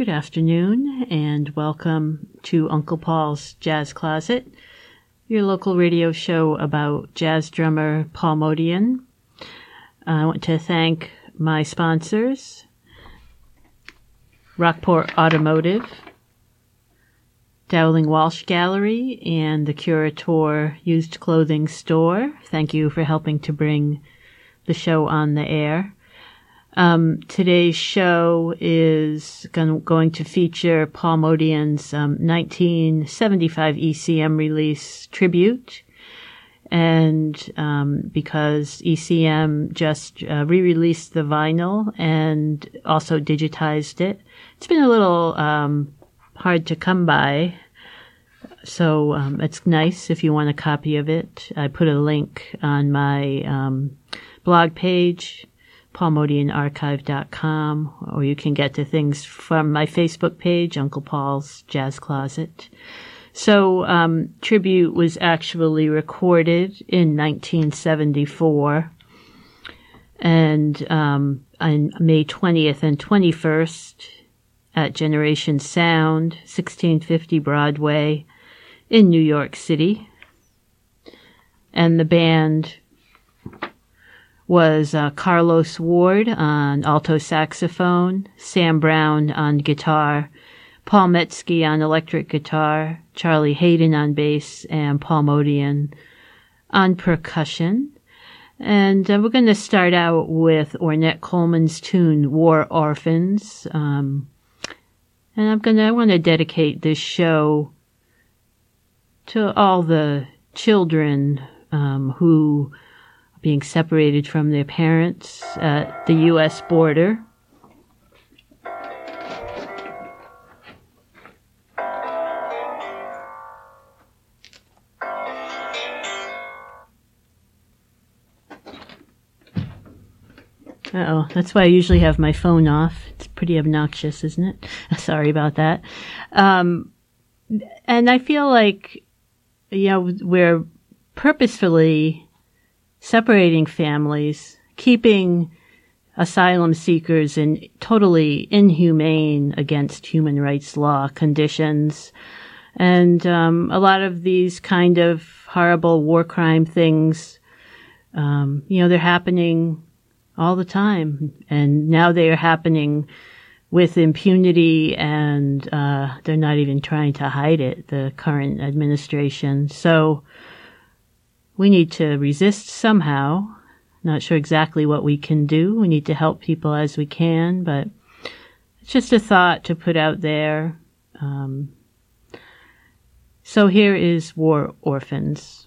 Good afternoon, and welcome to Uncle Paul's Jazz Closet, your local radio show about jazz drummer Paul Motian. Uh, I want to thank my sponsors, Rockport Automotive, Dowling Walsh Gallery, and the Curator Used Clothing Store. Thank you for helping to bring the show on the air. Um, today's show is going, going to feature Paul Motian's um, 1975 ECM release tribute. And um, because ECM just uh, re-released the vinyl and also digitized it, it's been a little um, hard to come by. So um, it's nice if you want a copy of it. I put a link on my um, blog page paulmotianarchive.com, or you can get to things from my Facebook page, Uncle Paul's Jazz Closet. So, um, Tribute was actually recorded in 1974, and um, on May 20th and 21st at Generation Sound, 1650 Broadway in New York City. And the band was uh, Carlos Ward on alto saxophone, Sam Brown on guitar, Paul Metzke on electric guitar, Charlie Haden on bass, and Paul Motian on percussion. And uh, we're going to start out with Ornette Coleman's tune "War Orphans," um, and I'm going to I want to dedicate this show to all the children um, who being separated from their parents at the U.S. border. oh, that's why I usually have my phone off. It's pretty obnoxious, isn't it? Sorry about that. Um, and I feel like, you know, we're purposefully separating families, keeping asylum seekers in totally inhumane against human rights law conditions. And um, a lot of these kind of horrible war crime things, um, you know, they're happening all the time. And now they are happening with impunity and uh, they're not even trying to hide it, the current administration. So we need to resist somehow. Not sure exactly what we can do. We need to help people as we can, but it's just a thought to put out there. Um, so here is War Orphans.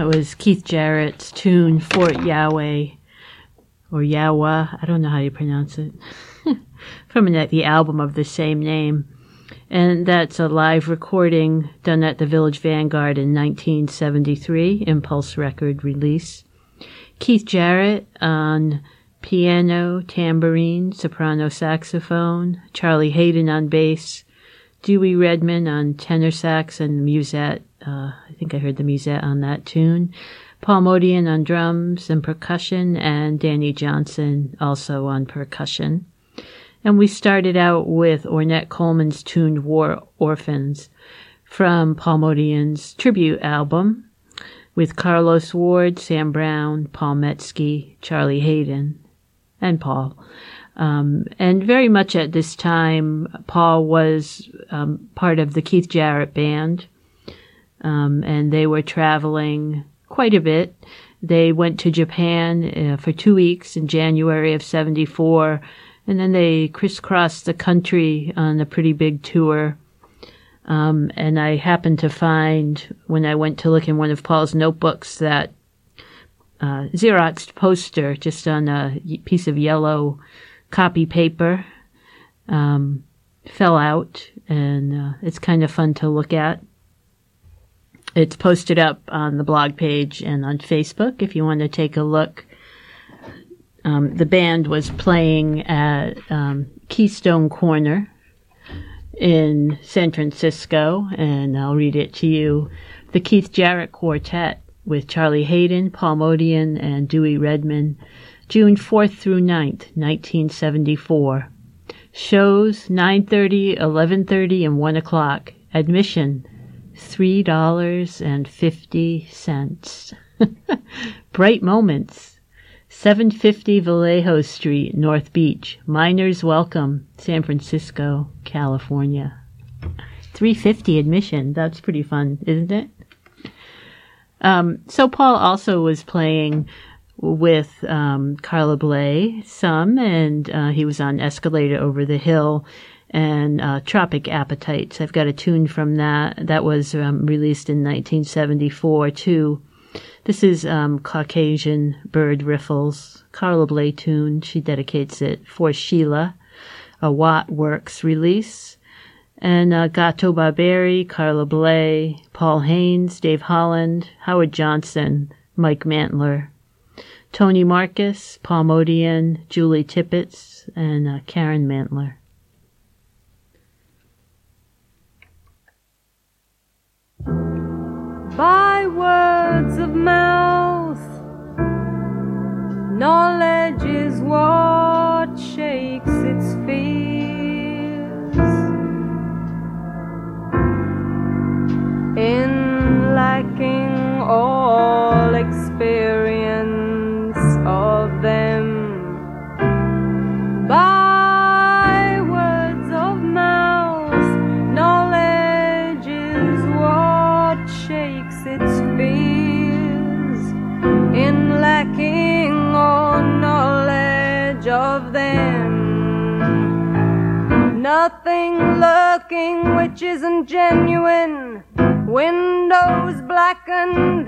That was Keith Jarrett's tune, Fort Yawuh, or Yawuh, I don't know how you pronounce it, from the album of the same name. And that's a live recording done at the Village Vanguard in 1973, Impulse record release. Keith Jarrett on piano, tambourine, soprano saxophone, Charlie Haden on bass, Dewey Redman on tenor sax and musette. Uh, I think I heard the musette on that tune. Paul Motian on drums and percussion, and Danny Johnson also on percussion. And we started out with Ornette Coleman's tune War Orphans from Paul Motian's tribute album with Carlos Ward, Sam Brown, Paul Metzke, Charlie Haden, and Paul. Um, and very much at this time, Paul was um, part of the Keith Jarrett band, um, and they were traveling quite a bit. They went to Japan uh, for two weeks in January of 74, and then they crisscrossed the country on a pretty big tour. Um, and I happened to find, when I went to look in one of Paul's notebooks, that uh, Xeroxed poster just on a piece of yellow copy paper um, fell out, and uh, it's kind of fun to look at. It's posted up on the blog page and on Facebook if you want to take a look. Um, the band was playing at um, Keystone Corner in San Francisco, and I'll read it to you. The Keith Jarrett Quartet with Charlie Haden, Paul Motian, and Dewey Redman June 4th through 9th, 1974. Shows 9:30, 11:30 and 1 o'clock. Admission $3.50. Bright Moments. 750 Vallejo Street, North Beach. Minors Welcome, San Francisco, California. 350 admission. That's pretty fun, isn't it? Um, so Paul also was playing with um, Carla Bley some, and uh, he was on Escalator Over the Hill and uh, Tropic Appetites. I've got a tune from that that was um, released in 1974 too. This is um, Caucasian Bird Riffles, Carla Bley tune. She dedicates it for Sheila, a Watt Works release. And uh, Gato Barbieri, Carla Bley, Paul Haynes, Dave Holland, Howard Johnson, Mike Mantler, Toni Marcus, Paul Motian, Julie Tippett, and uh, Karen Mantler. By words of mouth, knowledge is what shakes isn't genuine. Windows blackened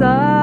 sun.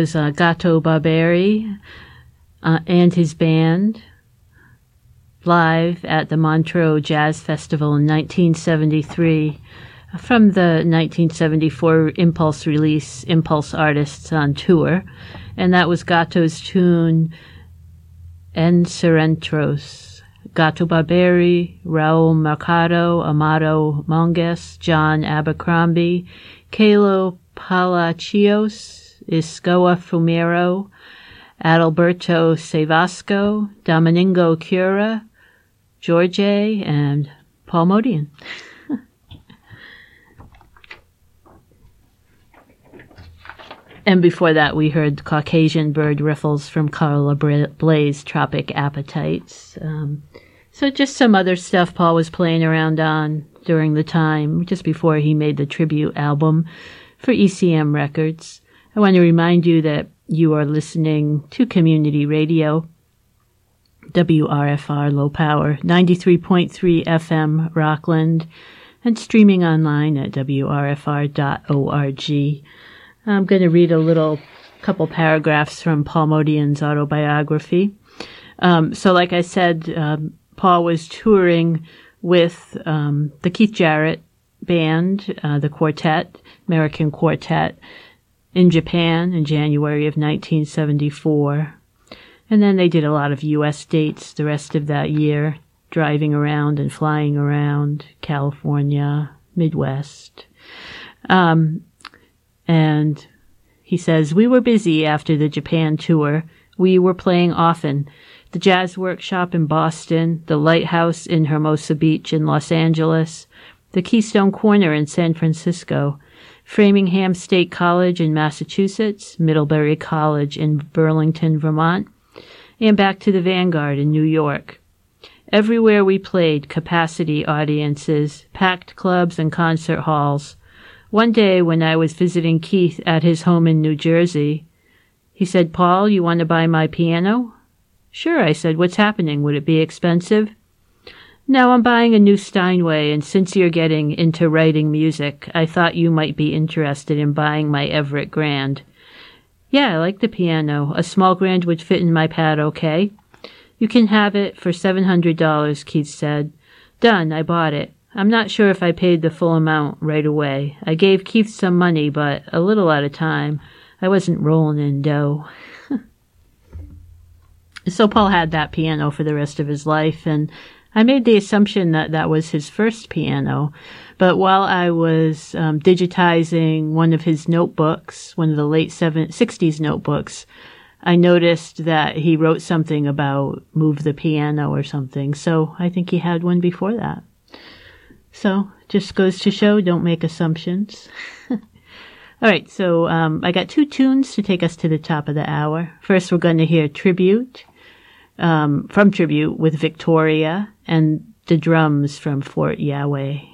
Was uh, Gato Barbieri uh, and his band live at the Montreux Jazz Festival in 1973 from the 1974 Impulse release, Impulse Artists on Tour. And that was Gato's tune, En Serentos. Gato Barbieri, Raul Mercado, Amadeo Monges, John Abercrombie, Quelo Palacios, Isoca Fumero, Adalberto Cevasco, Domingo Cura, George and Paul Motian. and before that, we heard Caucasian Bird Riffles from Carla Bley's Tropic Appetites. Um, so just some other stuff Paul was playing around on during the time, just before he made the tribute album for ECM Records. I want to remind you that you are listening to community radio, WRFR Low Power, 93.3 FM Rockland, and streaming online at WRFR.org. I'm going to read a little couple paragraphs from Paul Motian's autobiography. Um, so, like I said, um, Paul was touring with um, the Keith Jarrett band, uh, the quartet, American Quartet, in Japan in January of 1974. And then they did a lot of U.S. dates the rest of that year, driving around and flying around California, Midwest. Um, and he says, We were busy after the Japan tour. We were playing often. The Jazz Workshop in Boston, the Lighthouse in Hermosa Beach in Los Angeles, the Keystone Corner in San Francisco, Framingham State College in Massachusetts, Middlebury College in Burlington, Vermont, and back to the Vanguard in New York. Everywhere we played, capacity audiences, packed clubs and concert halls. One day when I was visiting Keith at his home in New Jersey, he said, Paul, you want to buy my piano? Sure, I said. What's happening? Would it be expensive? No, I'm buying a new Steinway, and since you're getting into writing music, I thought you might be interested in buying my Everett Grand. Yeah, I like the piano. A small grand would fit in my pad okay. You can have it for $700, Keith said. Done, I bought it. I'm not sure if I paid the full amount right away. I gave Keith some money, but a little at a time. I wasn't rolling in dough. so Paul had that piano for the rest of his life, and I made the assumption that that was his first piano, but while I was um, digitizing one of his notebooks, one of the late seven, 60s notebooks, I noticed that he wrote something about move the piano or something. So I think he had one before that. So just goes to show, don't make assumptions. All right, so um, I got two tunes to take us to the top of the hour. First, we're going to hear Tribute um, from Tribute with Victoria and the drums from Fort Yawuh.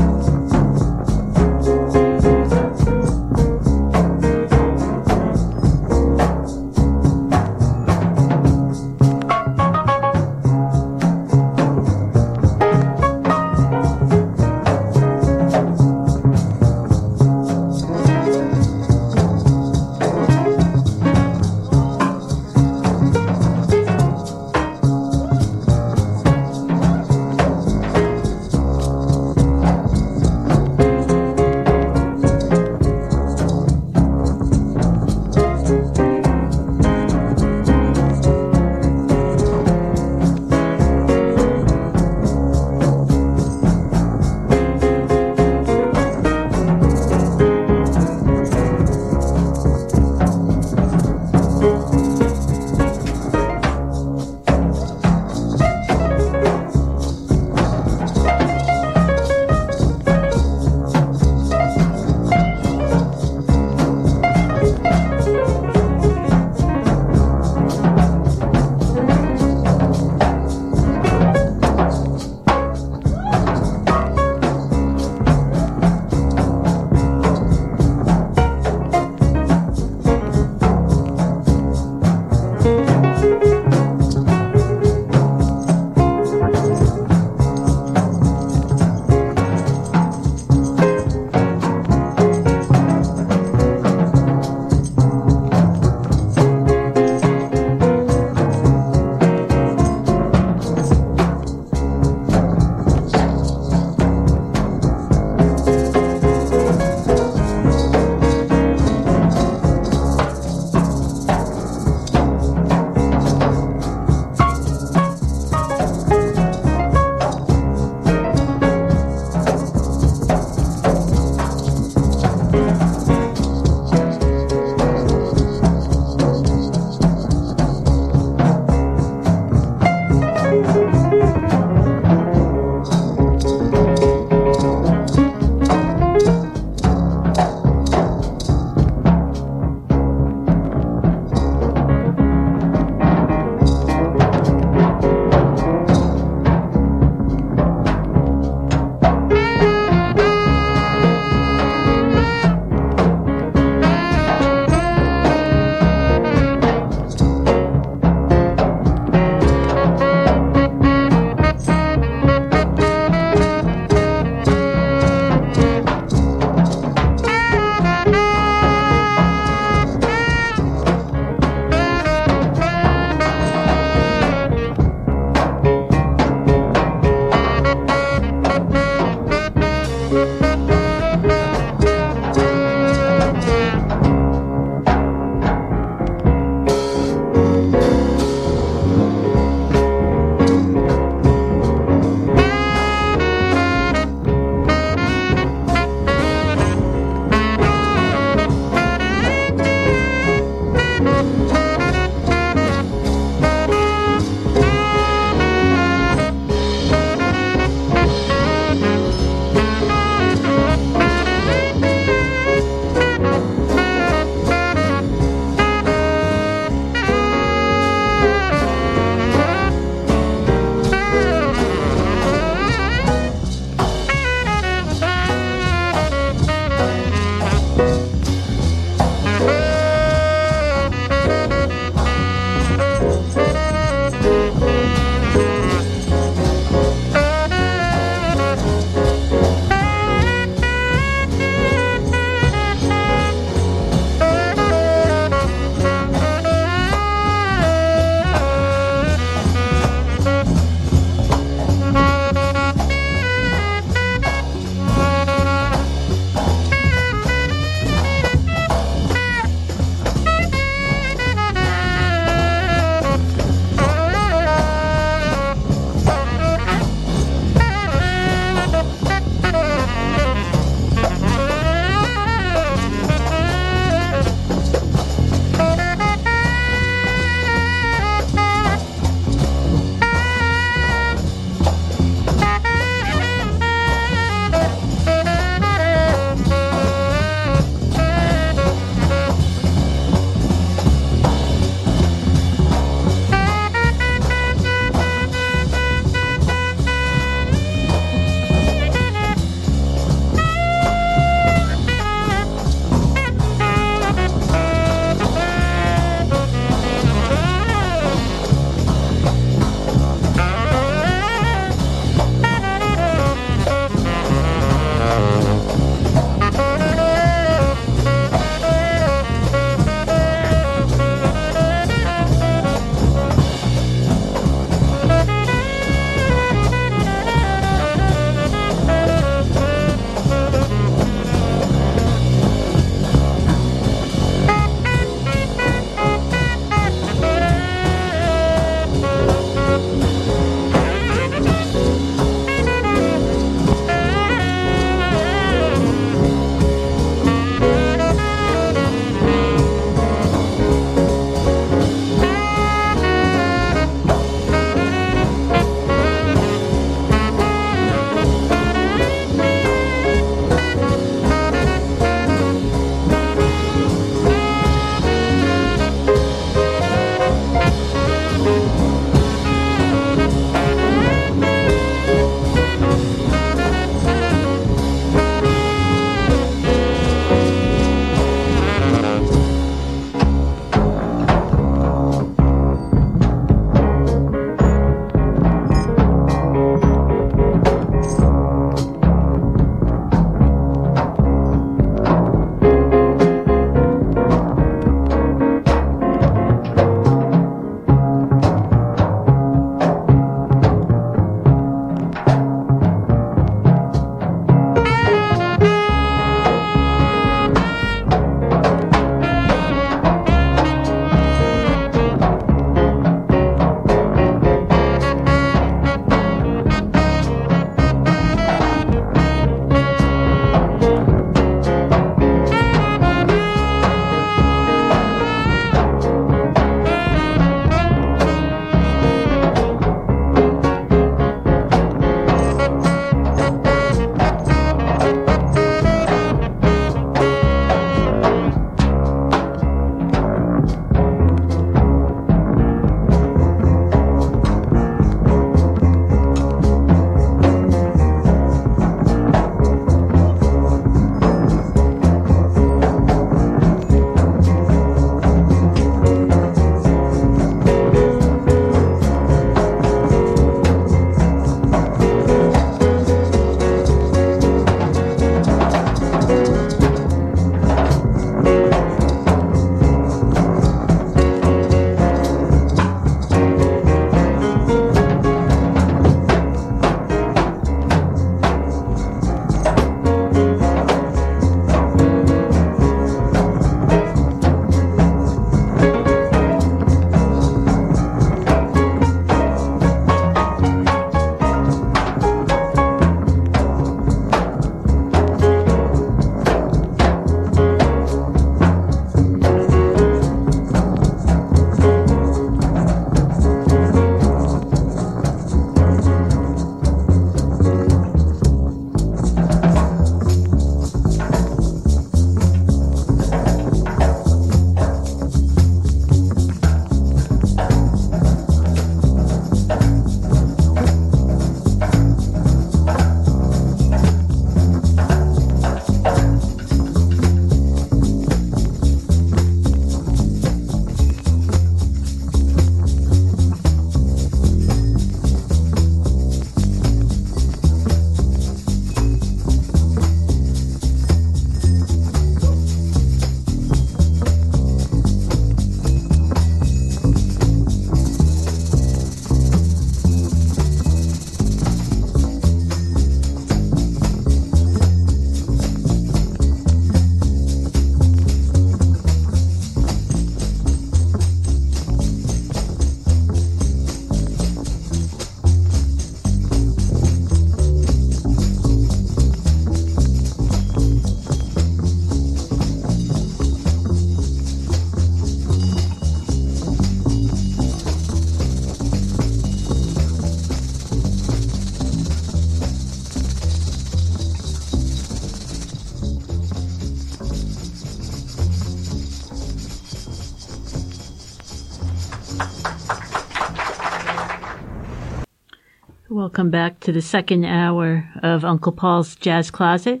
Welcome back to the second hour of Uncle Paul's Jazz Closet,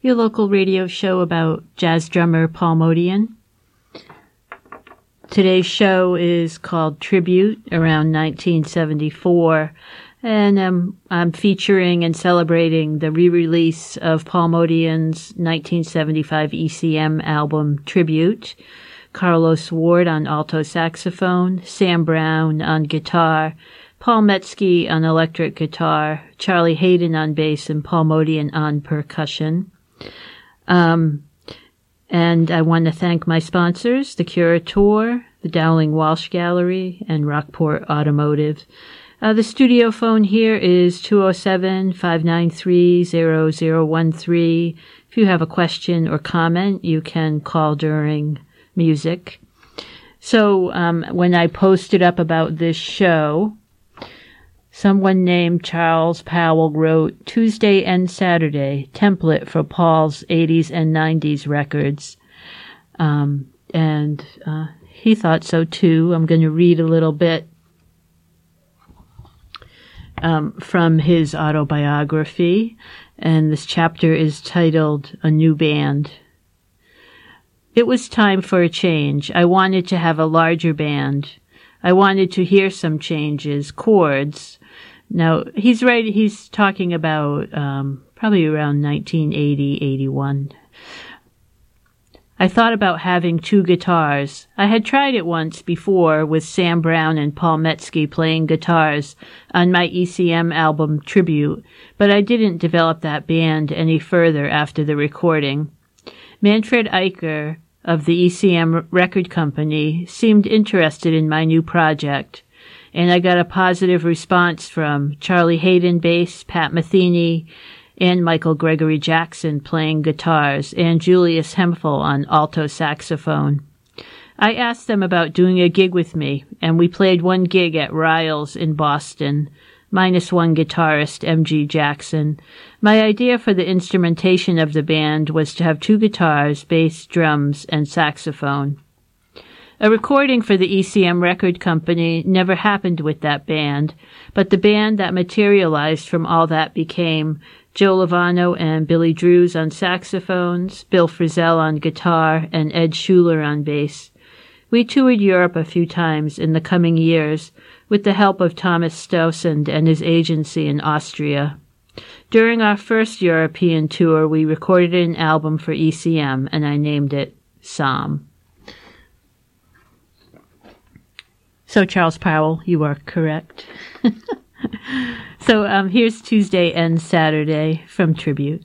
your local radio show about jazz drummer Paul Motian. Today's show is called Tribute around 1974, and um, I'm featuring and celebrating the re-release of Paul Motian's 1975 ECM album Tribute. Carlos Ward on alto saxophone, Sam Brown on guitar, Paul Metzke on electric guitar, Charlie Haden on bass, and Paul Motian on percussion. Um, and I want to thank my sponsors, the Curator, the Dowling Walsh Gallery, and Rockport Automotive. Uh, the studio phone here is 207-593-0013. If you have a question or comment, you can call during music. So um, when I posted up about this show, Someone named Charles Powell wrote Tuesday Ends Saturday template for Paul's 80s and 90s records. Um, and uh, he thought so too. I'm going to read a little bit um, from his autobiography, and this chapter is titled A New Band. It was time for a change. I wanted to have a larger band. I wanted to hear some changes, chords, now he's right. He's talking about um, probably around 1980, 81. I thought about having two guitars. I had tried it once before with Sam Brown and Paul Metzke playing guitars on my ECM album Tribute, but I didn't develop that band any further after the recording. Manfred Eicher of the ECM record company seemed interested in my new project and I got a positive response from Charlie Haden bass, Pat Metheny, and Michael Gregory Jackson playing guitars, and Julius Hemphill on alto saxophone. I asked them about doing a gig with me, and we played one gig at Ryle's in Boston, minus one guitarist, M.G. Jackson. My idea for the instrumentation of the band was to have two guitars, bass, drums, and saxophone. A recording for the ECM record company never happened with that band, but the band that materialized from all that became Joe Lovano and Billy Drewes on saxophones, Bill Frisell on guitar, and Ed Schuller on bass. We toured Europe a few times in the coming years with the help of Thomas Stöwsand and his agency in Austria. During our first European tour, we recorded an album for ECM, and I named it Psalm. So, Charles Powell, you are correct. so, um, here's Tuesday Ends Saturday from Tribute.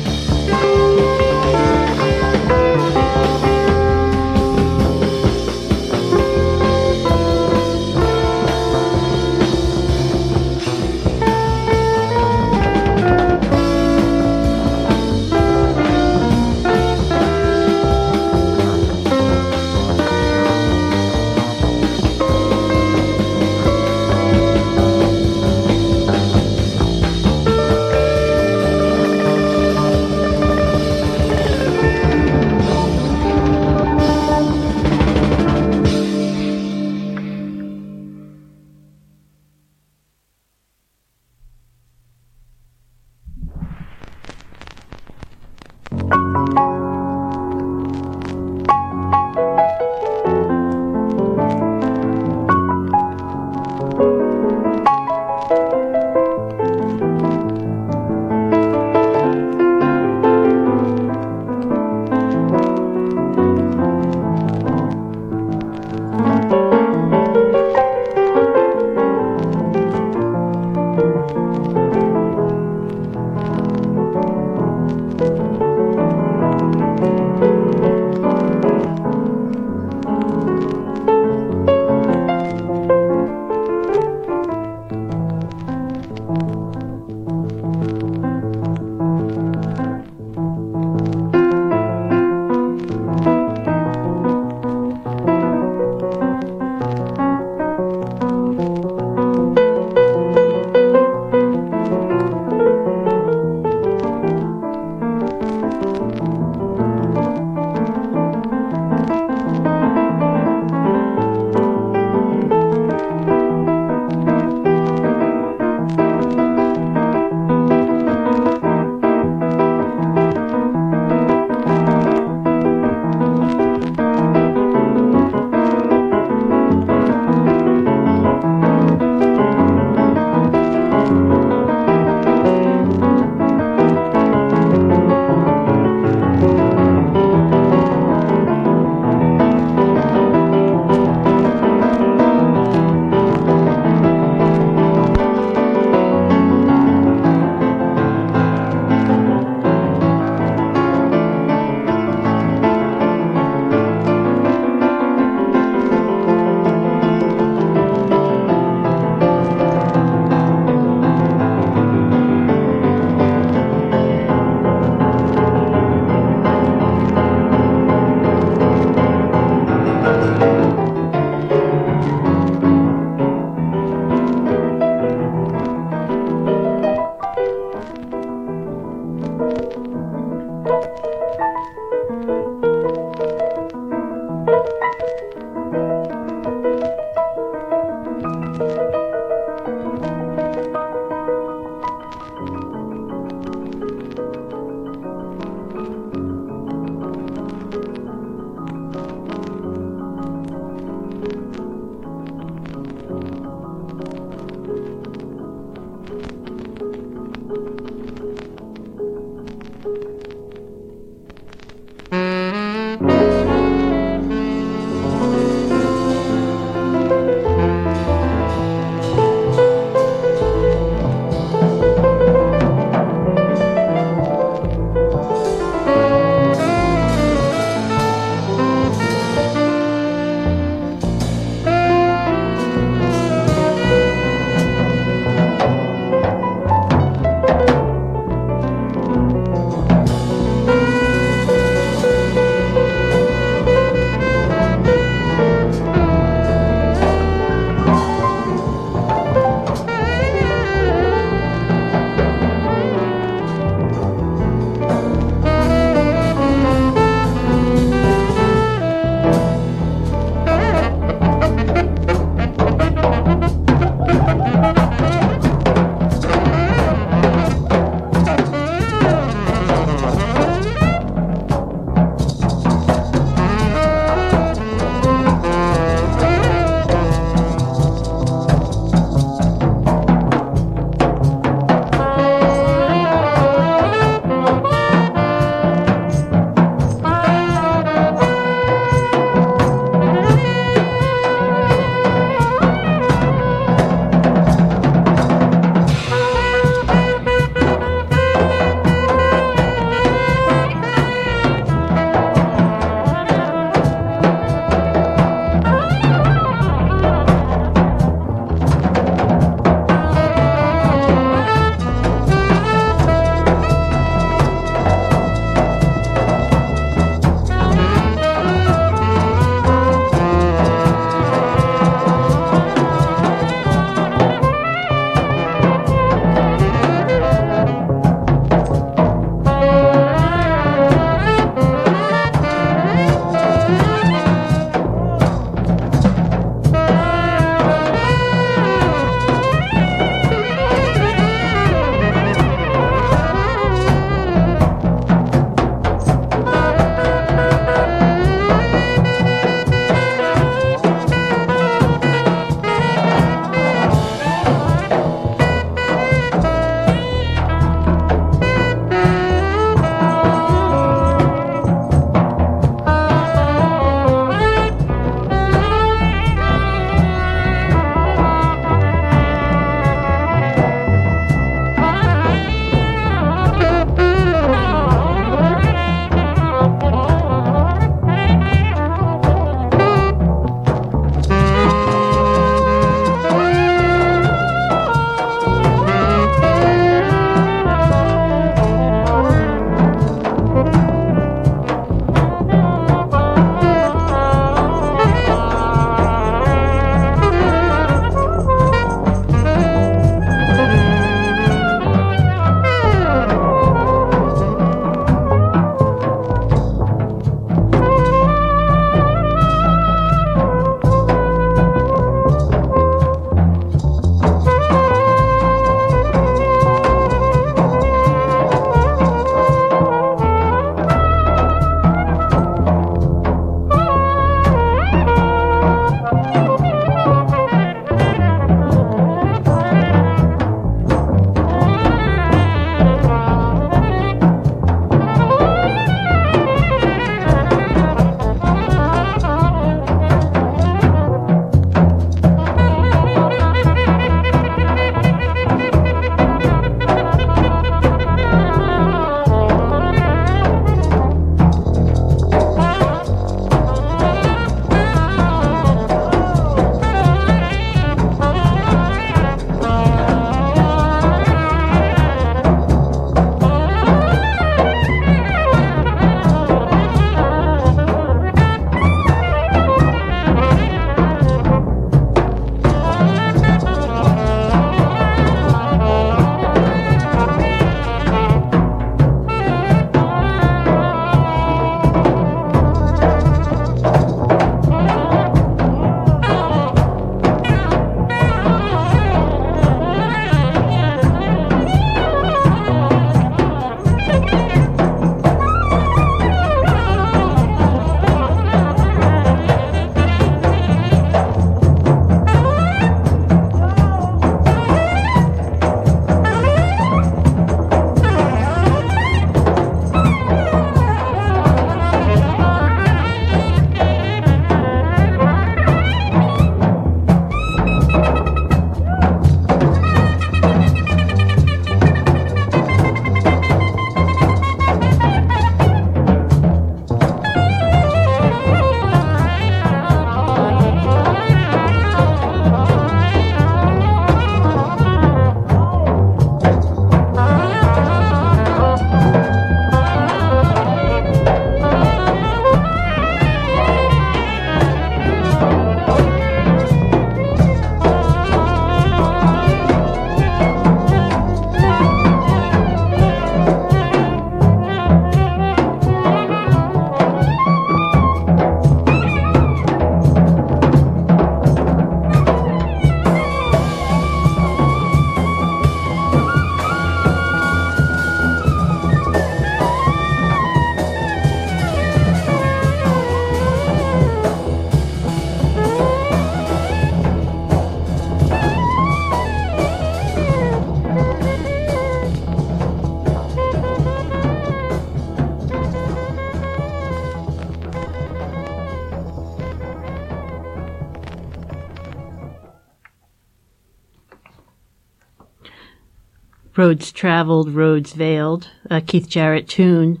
Roads Traveled, Roads Veiled, a Keith Jarrett tune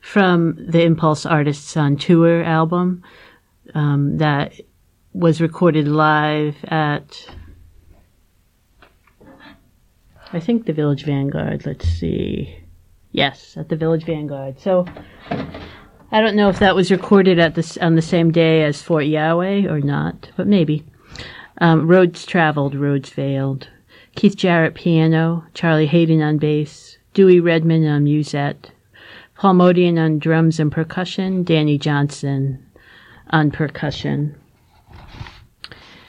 from the Impulse Artists on Tour album um, that was recorded live at, I think, the Village Vanguard. Let's see. Yes, at the Village Vanguard. So I don't know if that was recorded at this on the same day as Fort Yawuh or not, but maybe. Um, roads traveled, roads veiled. Keith Jarrett piano, Charlie Haden on bass, Dewey Redman on musette, Paul Motian on drums and percussion, Danny Johnson on percussion.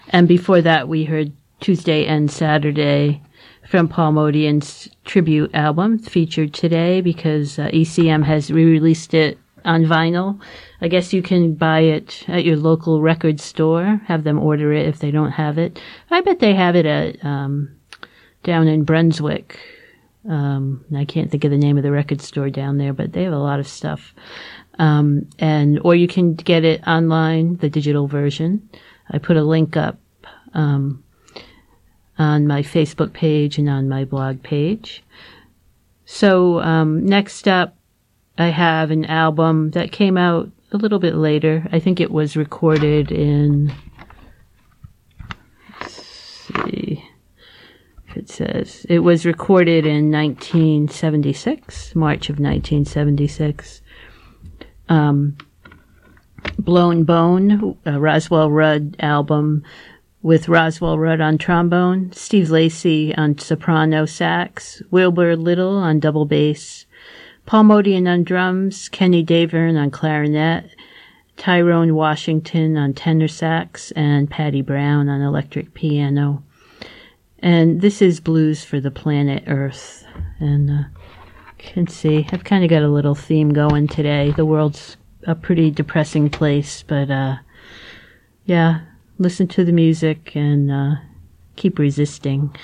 And before that, we heard Tuesday Ends Saturday from Paul Motian's tribute album featured today because uh, ECM has re-released it on vinyl. I guess you can buy it at your local record store, have them order it if they don't have it. I bet they have it at um, down in Brunswick. Um, I can't think of the name of the record store down there, but they have a lot of stuff. Um, and or you can get it online, the digital version. I put a link up um, on my Facebook page and on my blog page. So um, next up, I have an album that came out a little bit later. I think it was recorded in. It says it was recorded in 1976, March of 1976. Um, Blown Bone, a Roswell Rudd album with Roswell Rudd on trombone, Steve Lacy on soprano sax, Wilbur Little on double bass, Paul Motian on drums, Kenny Davern on clarinet, Tyrone Washington on tenor sax, and Patty Brown on electric piano. And this is Blues for the Planet Earth. And uh, can see, I've kind of got a little theme going today. The world's a pretty depressing place, but uh, yeah, listen to the music and uh, keep resisting.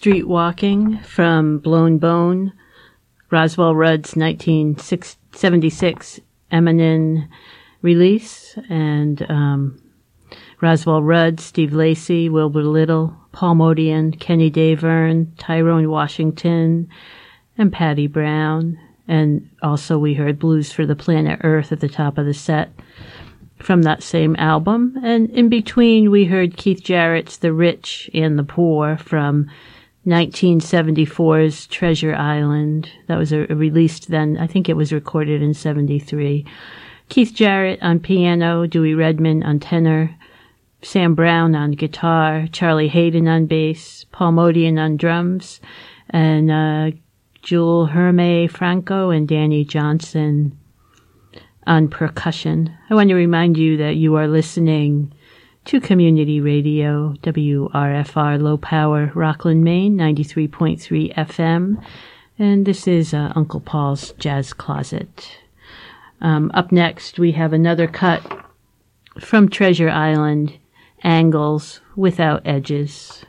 Street Walking from Blown Bone, Roswell Rudd's 1976 Emanem release, and um, Roswell Rudd, Steve Lacy, Wilbur Little, Paul Motian, Kenny Davern, Tyrone Washington, and Patti Bown. And also we heard Blues for the Planet Earth at the top of the set from that same album. And in between we heard Keith Jarrett's The Rich and the Poor from 1974's Treasure Island. That was a, a released then. I think it was recorded in 73. Keith Jarrett on piano, Dewey Redman on tenor, Sam Brown on guitar, Charlie Haden on bass, Paul Motian on drums, and uh, Guilherme Franco and Danny Johnson on percussion. I want to remind you that you are listening to Community Radio, WRFR Low Power, Rockland, Maine, 93.3 FM. And this is uh, Uncle Paul's Jazz Closet. Um, up next, we have another cut from Treasure Island, Angles Without Edges.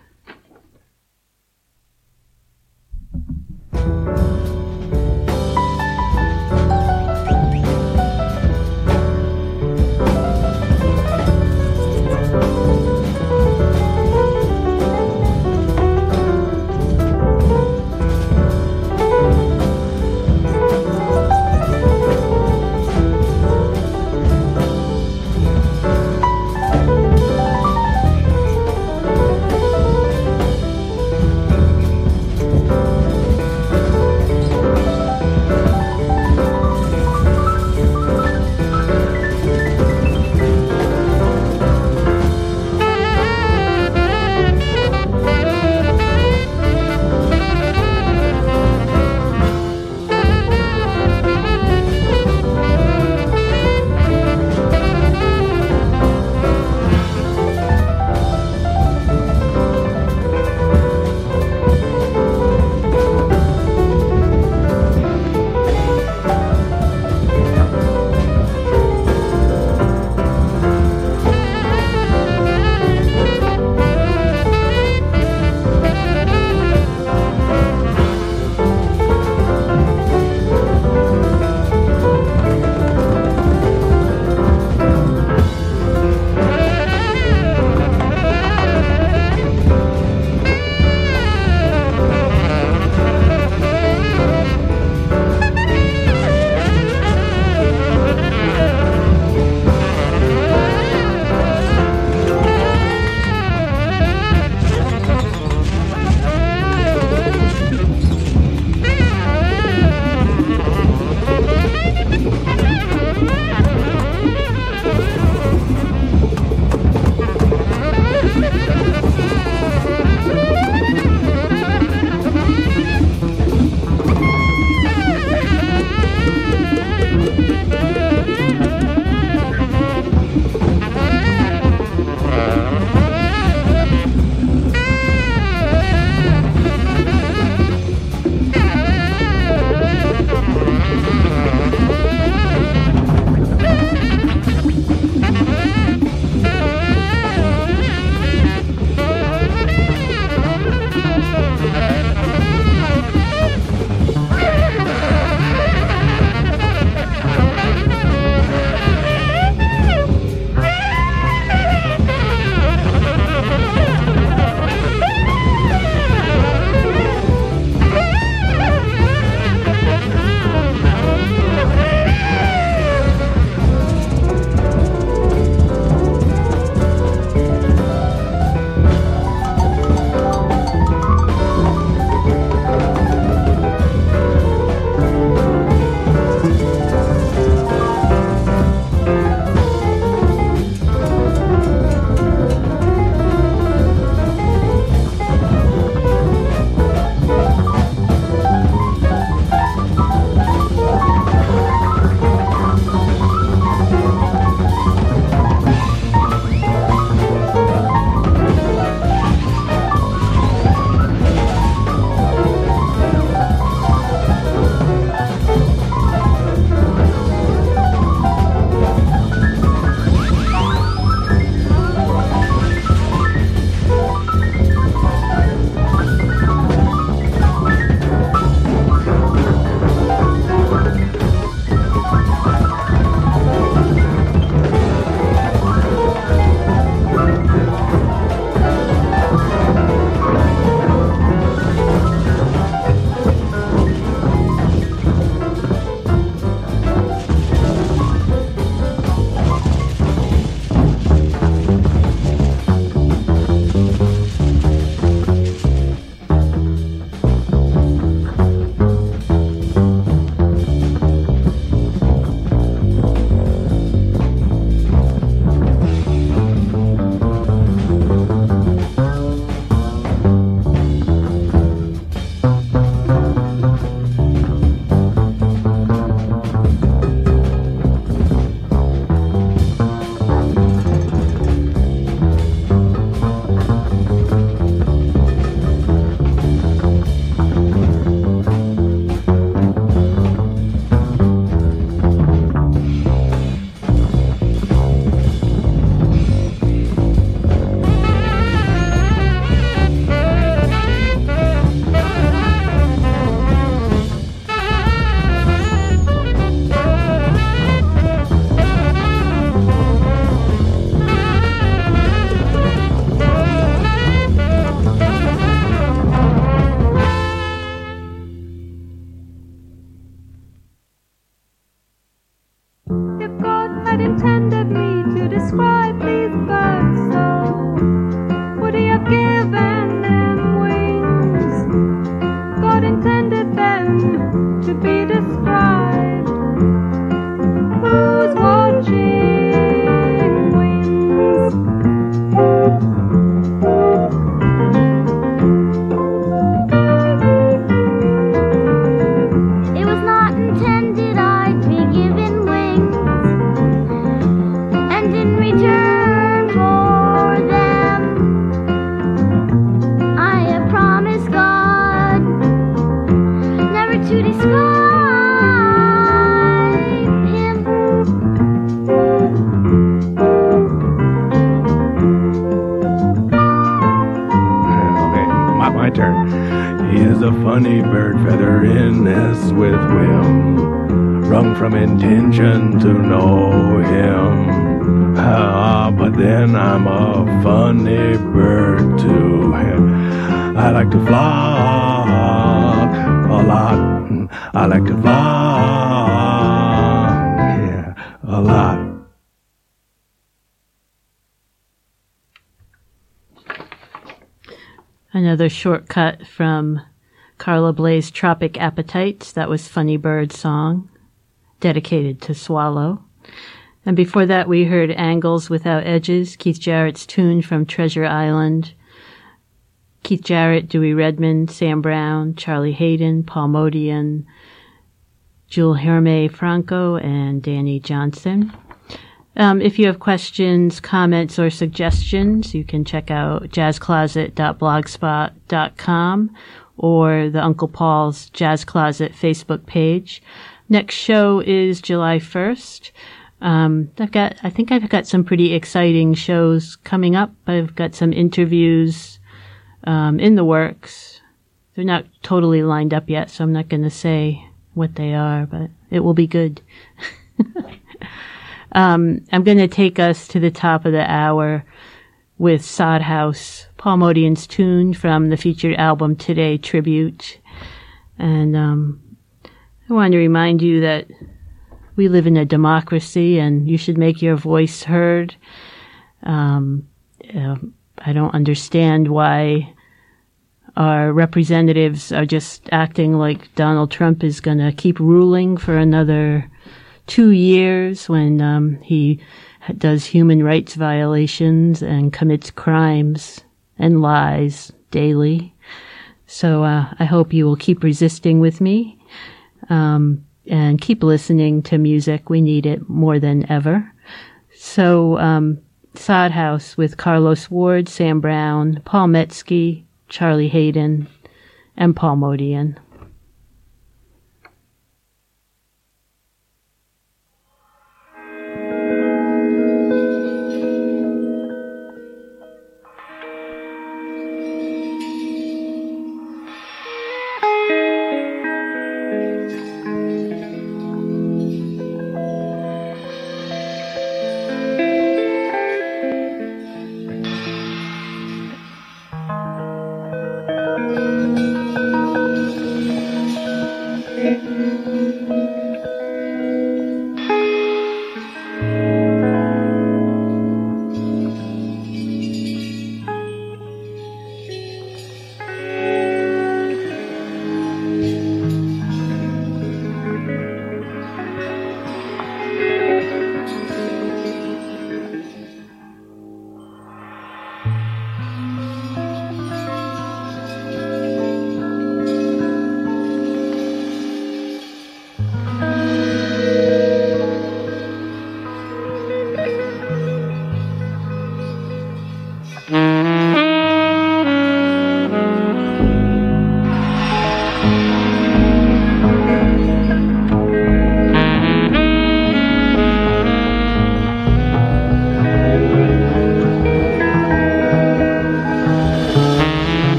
Shortcut from Carla Bley's Tropic Appetites. That was Funny Bird Song, dedicated to Swallow. And before that, we heard Angles Without Edges, Keith Jarrett's tune from Treasure Island. Keith Jarrett, Dewey Redman, Sam Brown, Charlie Haden, Paul Motian, Jewel Herme Franco, and Danny Johnson. Um, if you have questions, comments, or suggestions, you can check out jazzcloset.blogspot.com or the Uncle Paul's Jazz Closet Facebook page. Next show is July 1st. Um, I've got, I think I've got some pretty exciting shows coming up. I've got some interviews, um, in the works. They're not totally lined up yet, so I'm not going to say what they are, but it will be good. Um, I'm going to take us to the top of the hour with Sod House, Paul Motian's tune from the featured album Today Tribute. And um, I want to remind you that we live in a democracy and you should make your voice heard. Um, uh, I don't understand why our representatives are just acting like Donald Trump is going to keep ruling for another two years when um, he does human rights violations and commits crimes and lies daily. So uh, I hope you will keep resisting with me um, and keep listening to music. We need it more than ever. So um, Sod House with Carlos Ward, Sam Brown, Paul Metzke, Charlie Haden, and Paul Motian.